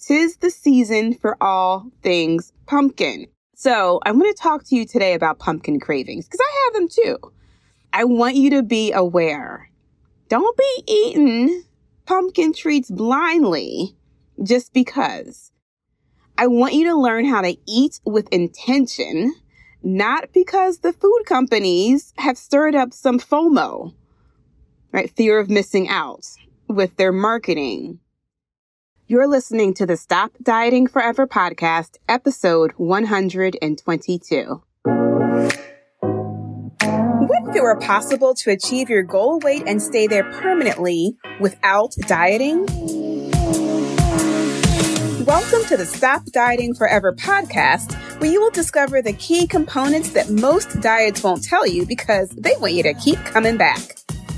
Tis the season for all things pumpkin. So, I want to talk to you today about pumpkin cravings because I have them too. I want you to be aware. Don't be eating pumpkin treats blindly just because. I want you to learn how to eat with intention, not because the food companies have stirred up some FOMO, right? Fear of missing out with their marketing. You're listening to the Stop Dieting Forever podcast, episode 122. What if it were possible to achieve your goal weight and stay there permanently without dieting? Welcome to the Stop Dieting Forever podcast, where you will discover the key components that most diets won't tell you because they want you to keep coming back.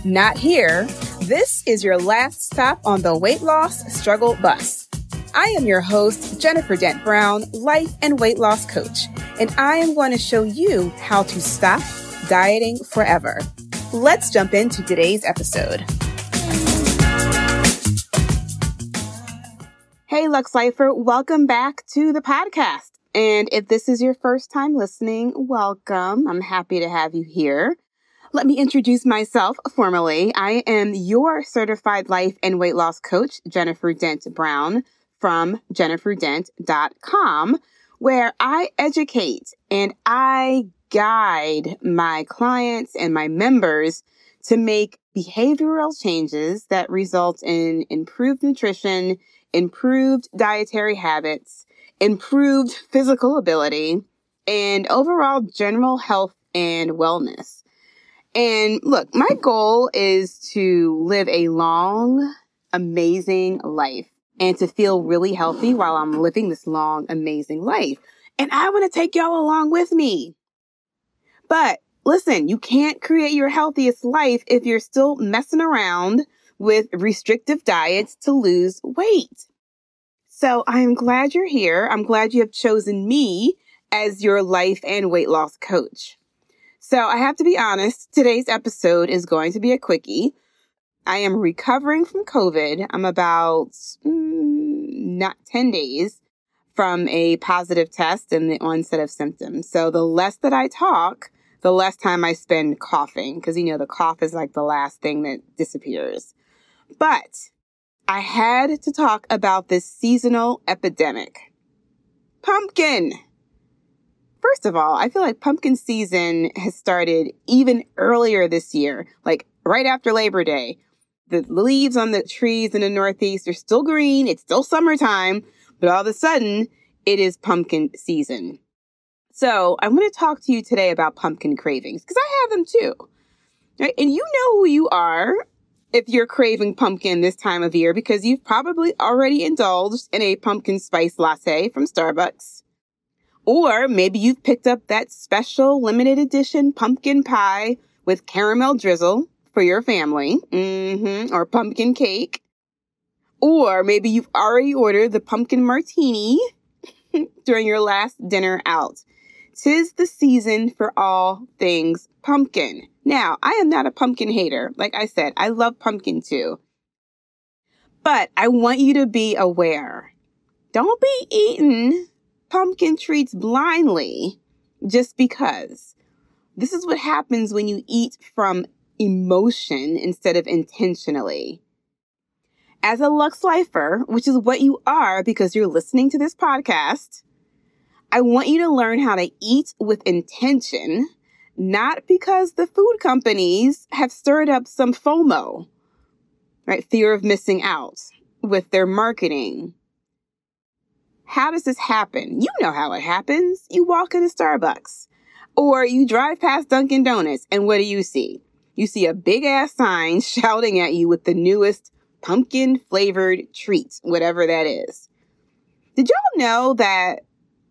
Not here. This is your last stop on the weight loss struggle bus. I am your host, Jennifer Dent Brown, life and weight loss coach, and I am going to show you how to stop dieting forever. Let's jump into today's episode. Hey, Lux Lifer, welcome back to the podcast. And if this is your first time listening, welcome. I'm happy to have you here. Let me introduce myself formally. I am your certified life and weight loss coach, Jennifer Dent Brown from jenniferdent.com, where I educate and I guide my clients and my members to make behavioral changes that result in improved nutrition, improved dietary habits, improved physical ability, and overall general health and wellness. And look, my goal is to live a long, amazing life and to feel really healthy while I'm living this long, amazing life. And I want to take y'all along with me. But listen, you can't create your healthiest life if you're still messing around with restrictive diets to lose weight. So I'm glad you're here. I'm glad you have chosen me as your life and weight loss coach. So I have to be honest, today's episode is going to be a quickie. I am recovering from COVID. I'm about mm, not 10 days from a positive test and the onset of symptoms. So the less that I talk, the less time I spend coughing because you know the cough is like the last thing that disappears. But I had to talk about this seasonal epidemic. Pumpkin. First of all, I feel like pumpkin season has started even earlier this year, like right after Labor Day. The leaves on the trees in the Northeast are still green. It's still summertime, but all of a sudden it is pumpkin season. So I'm going to talk to you today about pumpkin cravings because I have them too. Right? And you know who you are if you're craving pumpkin this time of year because you've probably already indulged in a pumpkin spice latte from Starbucks or maybe you've picked up that special limited edition pumpkin pie with caramel drizzle for your family, mm-hmm, or pumpkin cake. Or maybe you've already ordered the pumpkin martini during your last dinner out. Tis the season for all things pumpkin. Now, I am not a pumpkin hater. Like I said, I love pumpkin too. But I want you to be aware. Don't be eating pumpkin treats blindly just because. This is what happens when you eat from emotion instead of intentionally. As a Lux Lifer, which is what you are because you're listening to this podcast, I want you to learn how to eat with intention, not because the food companies have stirred up some FOMO, right? Fear of missing out with their marketing. How does this happen? You know how it happens. You walk into Starbucks or you drive past Dunkin' Donuts and what do you see? You see a big ass sign shouting at you with the newest pumpkin flavored treat, whatever that is. Did y'all know that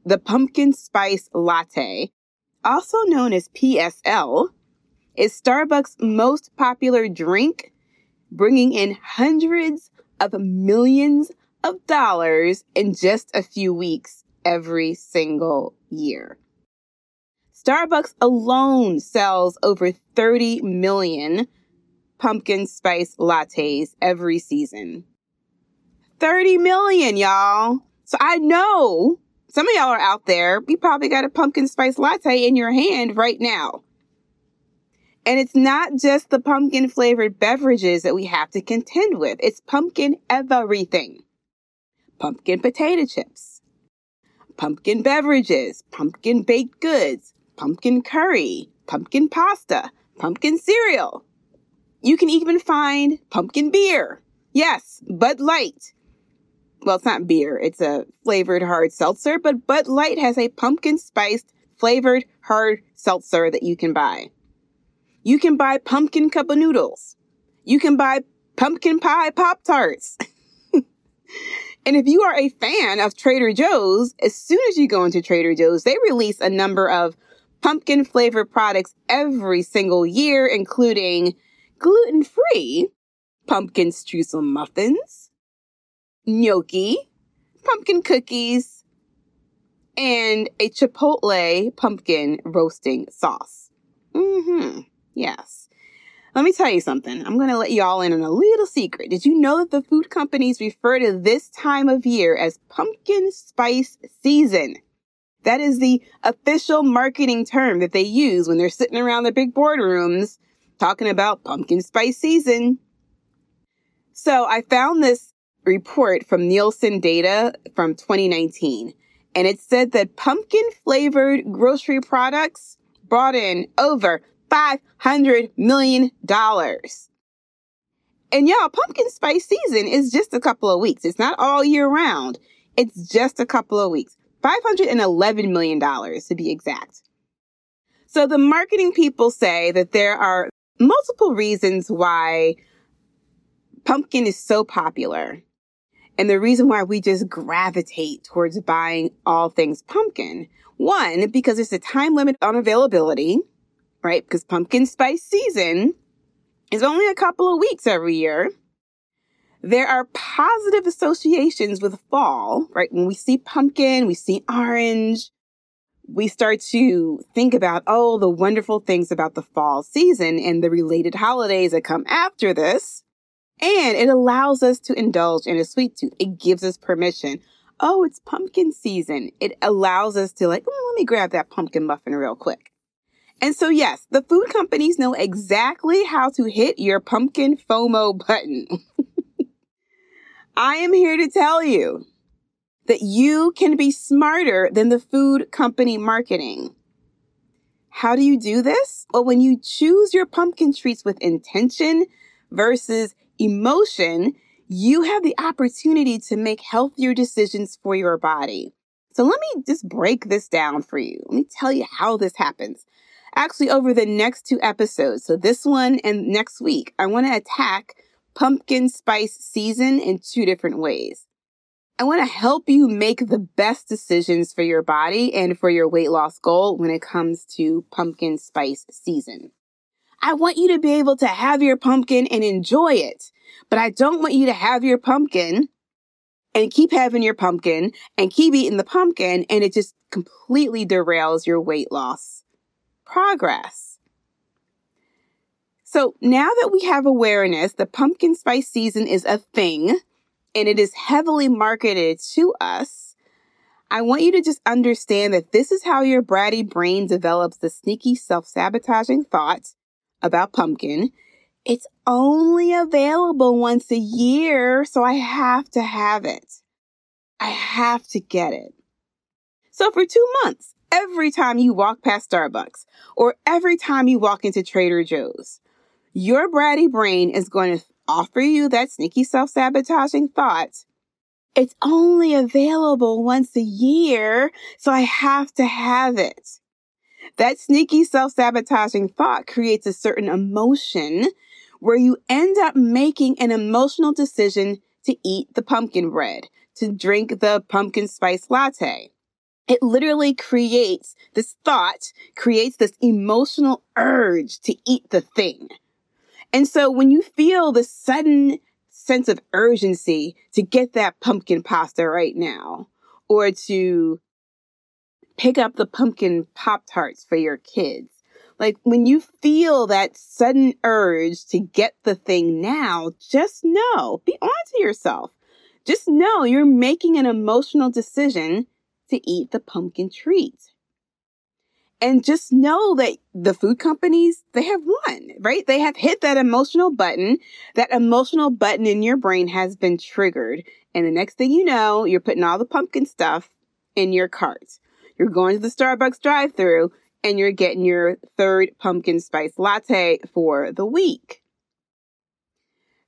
the pumpkin spice latte, also known as PSL, is Starbucks' most popular drink, bringing in hundreds of millions of dollars in just a few weeks every single year. Starbucks alone sells over 30 million pumpkin spice lattes every season. 30 million, y'all. So I know some of y'all are out there. You probably got a pumpkin spice latte in your hand right now. And it's not just the pumpkin flavored beverages that we have to contend with. It's pumpkin everything. Pumpkin potato chips, pumpkin beverages, pumpkin baked goods, pumpkin curry, pumpkin pasta, pumpkin cereal. You can even find pumpkin beer. Yes, Bud Light. Well, it's not beer. It's a flavored hard seltzer, but Bud Light has a pumpkin spiced flavored hard seltzer that you can buy. You can buy pumpkin cup of noodles. You can buy pumpkin pie Pop Tarts. and if you are a fan of Trader Joe's, as soon as you go into Trader Joe's, they release a number of pumpkin flavored products every single year, including gluten free pumpkin streusel muffins, gnocchi, pumpkin cookies, and a chipotle pumpkin roasting sauce. Mm-hmm. Yes. Let me tell you something. I'm going to let y'all in on a little secret. Did you know that the food companies refer to this time of year as pumpkin spice season? That is the official marketing term that they use when they're sitting around the big boardrooms talking about pumpkin spice season. So I found this report from Nielsen data from 2019, and it said that pumpkin flavored grocery products brought in over $500 million. And y'all, pumpkin spice season is just a couple of weeks. It's not all year round. It's just a couple of weeks. $511 million to be exact. So the marketing people say that there are multiple reasons why pumpkin is so popular. And the reason why we just gravitate towards buying all things pumpkin. One, because it's a time limit on availability right? Because pumpkin spice season is only a couple of weeks every year. There are positive associations with fall, right? When we see pumpkin, we see orange, we start to think about, oh, the wonderful things about the fall season and the related holidays that come after this. And it allows us to indulge in a sweet tooth. It gives us permission. Oh, it's pumpkin season. It allows us to like, let me grab that pumpkin muffin real quick. And so, yes, the food companies know exactly how to hit your pumpkin FOMO button. I am here to tell you that you can be smarter than the food company marketing. How do you do this? Well, when you choose your pumpkin treats with intention versus emotion, you have the opportunity to make healthier decisions for your body. So let me just break this down for you. Let me tell you how this happens actually over the next two episodes. So this one and next week, I want to attack pumpkin spice season in two different ways. I want to help you make the best decisions for your body and for your weight loss goal when it comes to pumpkin spice season. I want you to be able to have your pumpkin and enjoy it, but I don't want you to have your pumpkin and keep having your pumpkin and keep eating the pumpkin and it just completely derails your weight loss progress. So now that we have awareness, the pumpkin spice season is a thing and it is heavily marketed to us. I want you to just understand that this is how your bratty brain develops the sneaky self sabotaging thoughts about pumpkin. It's only available once a year, so I have to have it. I have to get it. So for two months, every time you walk past Starbucks or every time you walk into Trader Joe's. Your bratty brain is going to offer you that sneaky self sabotaging thought. It's only available once a year, so I have to have it. That sneaky self sabotaging thought creates a certain emotion where you end up making an emotional decision to eat the pumpkin bread, to drink the pumpkin spice latte it literally creates this thought, creates this emotional urge to eat the thing. And so when you feel the sudden sense of urgency to get that pumpkin pasta right now, or to pick up the pumpkin Pop Tarts for your kids, like when you feel that sudden urge to get the thing now, just know, be on to yourself just know you're making an emotional decision to eat the pumpkin treat. And just know that the food companies, they have won, right? They have hit that emotional button. That emotional button in your brain has been triggered. And the next thing you know, you're putting all the pumpkin stuff in your cart. You're going to the Starbucks drive through and you're getting your third pumpkin spice latte for the week.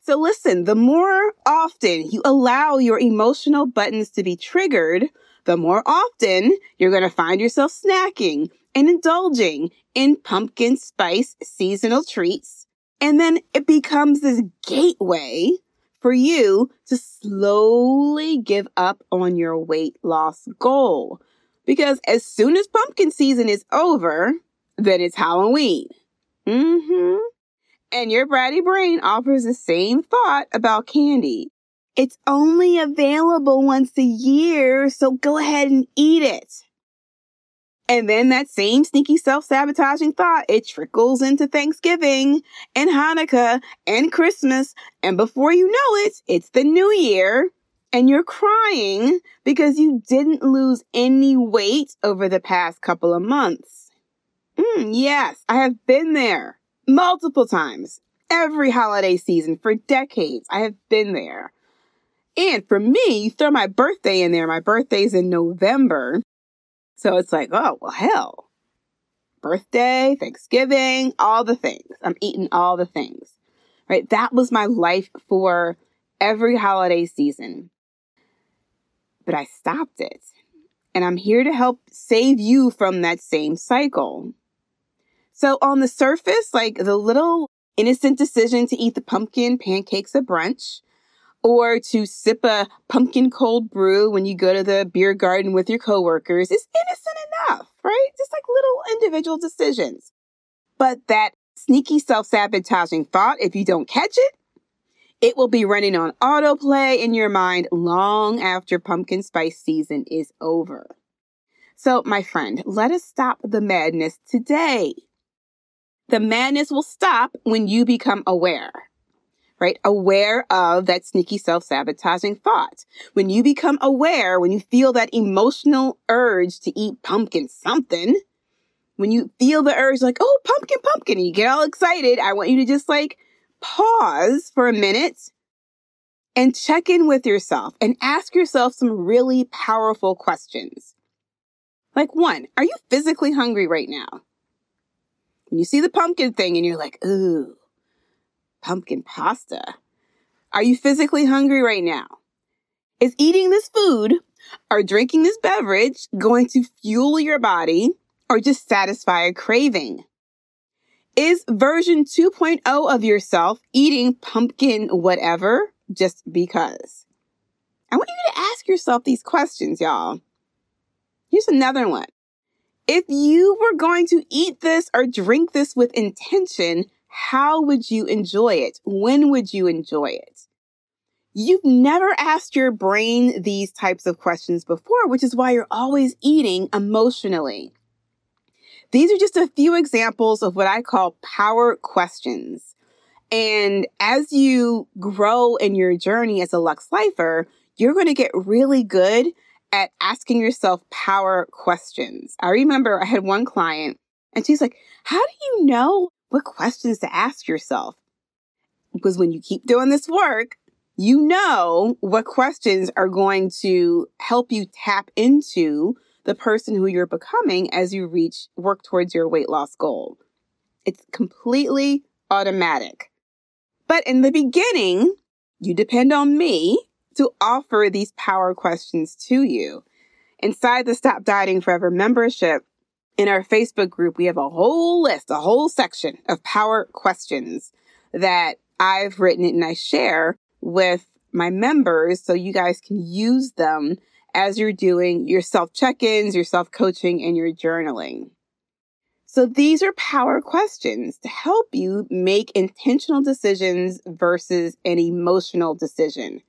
So listen, the more often you allow your emotional buttons to be triggered, the more often you're going to find yourself snacking and indulging in pumpkin spice seasonal treats. And then it becomes this gateway for you to slowly give up on your weight loss goal. Because as soon as pumpkin season is over, then it's Halloween. Mm-hmm. And your bratty brain offers the same thought about candy. It's only available once a year, so go ahead and eat it. And then that same sneaky self-sabotaging thought, it trickles into Thanksgiving and Hanukkah and Christmas. And before you know it, it's the new year and you're crying because you didn't lose any weight over the past couple of months. Mm, yes, I have been there multiple times. Every holiday season for decades, I have been there. And for me, you throw my birthday in there. My birthday's in November. So it's like, oh, well, hell. Birthday, Thanksgiving, all the things. I'm eating all the things, right? That was my life for every holiday season. But I stopped it. And I'm here to help save you from that same cycle. So on the surface, like the little innocent decision to eat the pumpkin pancakes at brunch or to sip a pumpkin cold brew when you go to the beer garden with your coworkers is innocent enough, right? Just like little individual decisions. But that sneaky self-sabotaging thought, if you don't catch it, it will be running on autoplay in your mind long after pumpkin spice season is over. So, my friend, let us stop the madness today. The madness will stop when you become aware, right? Aware of that sneaky self sabotaging thought. When you become aware, when you feel that emotional urge to eat pumpkin something, when you feel the urge like, oh, pumpkin, pumpkin, and you get all excited, I want you to just like pause for a minute and check in with yourself and ask yourself some really powerful questions. Like one, are you physically hungry right now? When you see the pumpkin thing and you're like, ooh, pumpkin pasta. Are you physically hungry right now? Is eating this food or drinking this beverage going to fuel your body or just satisfy a craving? Is version 2.0 of yourself eating pumpkin whatever just because? I want you to ask yourself these questions, y'all. Here's another one. If you were going to eat this or drink this with intention, how would you enjoy it? When would you enjoy it? You've never asked your brain these types of questions before, which is why you're always eating emotionally. These are just a few examples of what I call power questions. And as you grow in your journey as a Lux Lifer, you're going to get really good at asking yourself power questions. I remember I had one client and she's like, How do you know what questions to ask yourself? Because when you keep doing this work, you know what questions are going to help you tap into the person who you're becoming as you reach work towards your weight loss goal. It's completely automatic. But in the beginning, you depend on me to offer these power questions to you. Inside the Stop Dieting Forever membership, in our Facebook group, we have a whole list, a whole section of power questions that I've written and I share with my members so you guys can use them as you're doing your self check ins, your self coaching, and your journaling. So these are power questions to help you make intentional decisions versus an emotional decision.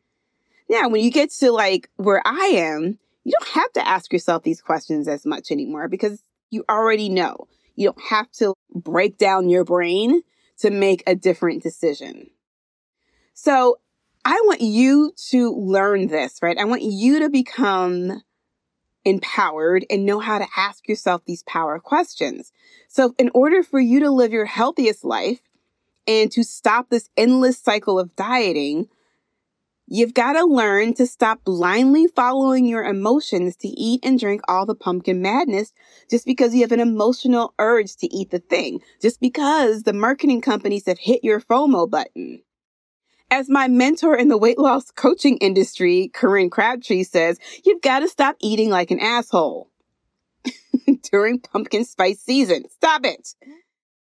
Now, when you get to like where I am, you don't have to ask yourself these questions as much anymore because you already know. You don't have to break down your brain to make a different decision. So I want you to learn this, right? I want you to become empowered and know how to ask yourself these power questions. So, in order for you to live your healthiest life and to stop this endless cycle of dieting, You've got to learn to stop blindly following your emotions to eat and drink all the pumpkin madness just because you have an emotional urge to eat the thing, just because the marketing companies have hit your FOMO button. As my mentor in the weight loss coaching industry, Corinne Crabtree says, you've got to stop eating like an asshole during pumpkin spice season. Stop it.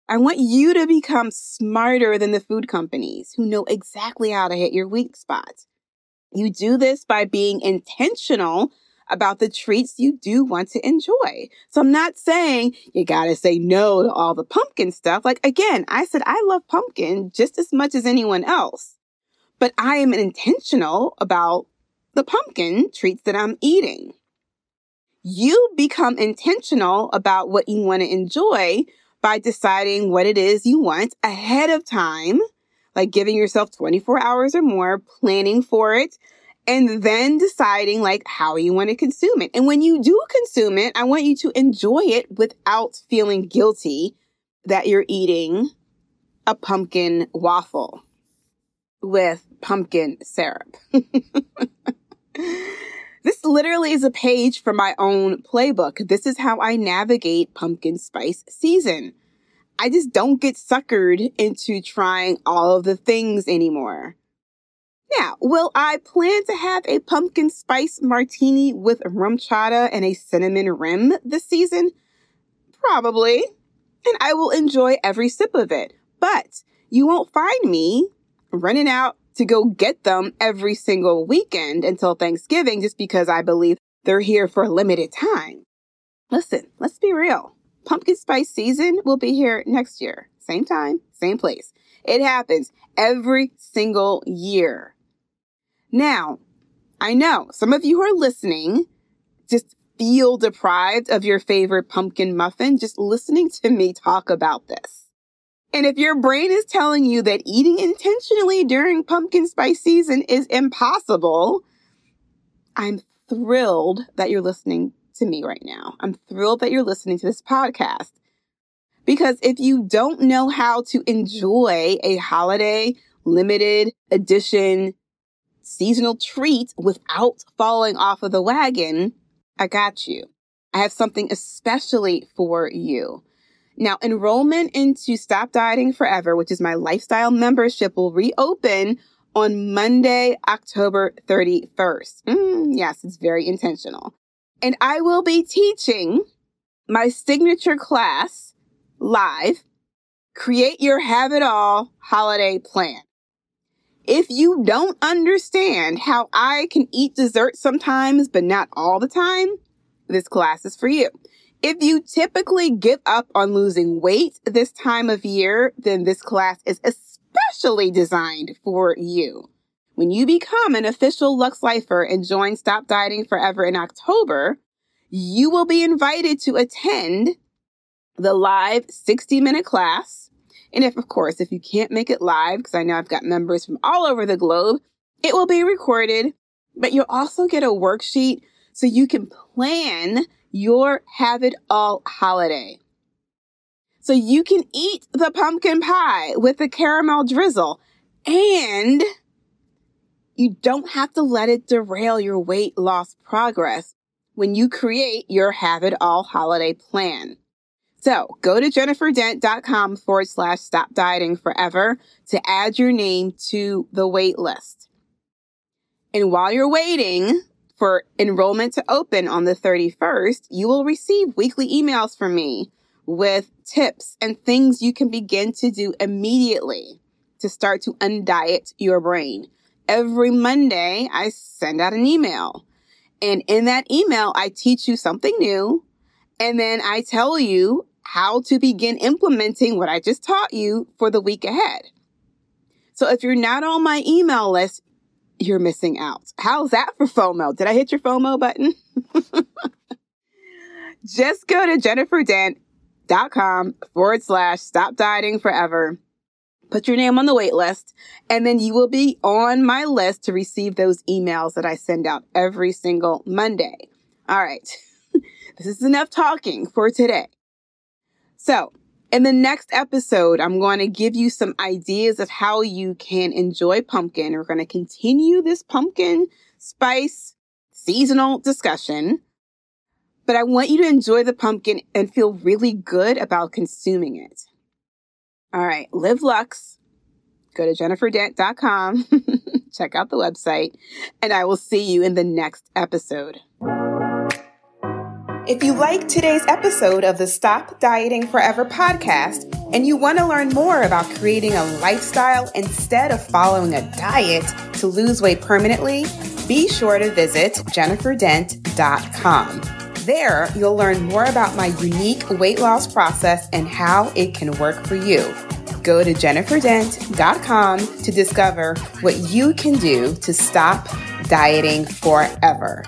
I want you to become smarter than the food companies who know exactly how to hit your weak spots. You do this by being intentional about the treats you do want to enjoy. So I'm not saying you got to say no to all the pumpkin stuff. Like again, I said I love pumpkin just as much as anyone else, but I am intentional about the pumpkin treats that I'm eating. You become intentional about what you want to enjoy by deciding what it is you want ahead of time like giving yourself 24 hours or more, planning for it, and then deciding like how you want to consume it. And when you do consume it, I want you to enjoy it without feeling guilty that you're eating a pumpkin waffle with pumpkin syrup. this literally is a page from my own playbook. This is how I navigate pumpkin spice season. I just don't get suckered into trying all of the things anymore. Now, will I plan to have a pumpkin spice martini with RumChata and a cinnamon rim this season? Probably. And I will enjoy every sip of it. But you won't find me running out to go get them every single weekend until Thanksgiving just because I believe they're here for a limited time. Listen, let's be real pumpkin spice season will be here next year. Same time, same place. It happens every single year. Now, I know some of you who are listening just feel deprived of your favorite pumpkin muffin just listening to me talk about this. And if your brain is telling you that eating intentionally during pumpkin spice season is impossible, I'm thrilled that you're listening to me right now. I'm thrilled that you're listening to this podcast. Because if you don't know how to enjoy a holiday limited edition seasonal treat without falling off of the wagon, I got you. I have something especially for you. Now, enrollment into Stop Dieting Forever, which is my lifestyle membership, will reopen on Monday, October 31st. Mm, yes, it's very intentional and I will be teaching my signature class live Create Your Have It All Holiday Plan. If you don't understand how I can eat dessert sometimes, but not all the time, this class is for you. If you typically give up on losing weight this time of year, then this class is especially designed for you. When you become an official Lux Lifer and join Stop Dieting Forever in October, you will be invited to attend the live 60 minute class. And if, of course, if you can't make it live, because I know I've got members from all over the globe, it will be recorded, but you'll also get a worksheet so you can plan your have it all holiday. So you can eat the pumpkin pie with the caramel drizzle and you don't have to let it derail your weight loss progress when you create your Have It All holiday plan. So go to jenniferdent.com forward slash stop dieting forever to add your name to the wait list. And while you're waiting for enrollment to open on the 31st, you will receive weekly emails from me with tips and things you can begin to do immediately to start to undiet your brain every Monday, I send out an email. And in that email, I teach you something new. And then I tell you how to begin implementing what I just taught you for the week ahead. So if you're not on my email list, you're missing out. How's that for FOMO? Did I hit your FOMO button? just go to jenniferdent.com forward slash stop dieting forever put your name on the wait list, and then you will be on my list to receive those emails that I send out every single Monday. All right. this is enough talking for today. So, in the next episode, I'm going to give you some ideas of how you can enjoy pumpkin. We're going to continue this pumpkin spice seasonal discussion, but I want you to enjoy the pumpkin and feel really good about consuming it. All right, live Lux. Go to jenniferdent.com, check out the website, and I will see you in the next episode. If you like today's episode of the Stop Dieting Forever podcast and you want to learn more about creating a lifestyle instead of following a diet to lose weight permanently, be sure to visit jenniferdent.com. There, you'll learn more about my unique weight loss process and how it can work for you. Go to jenniferdent.com to discover what you can do to stop dieting forever.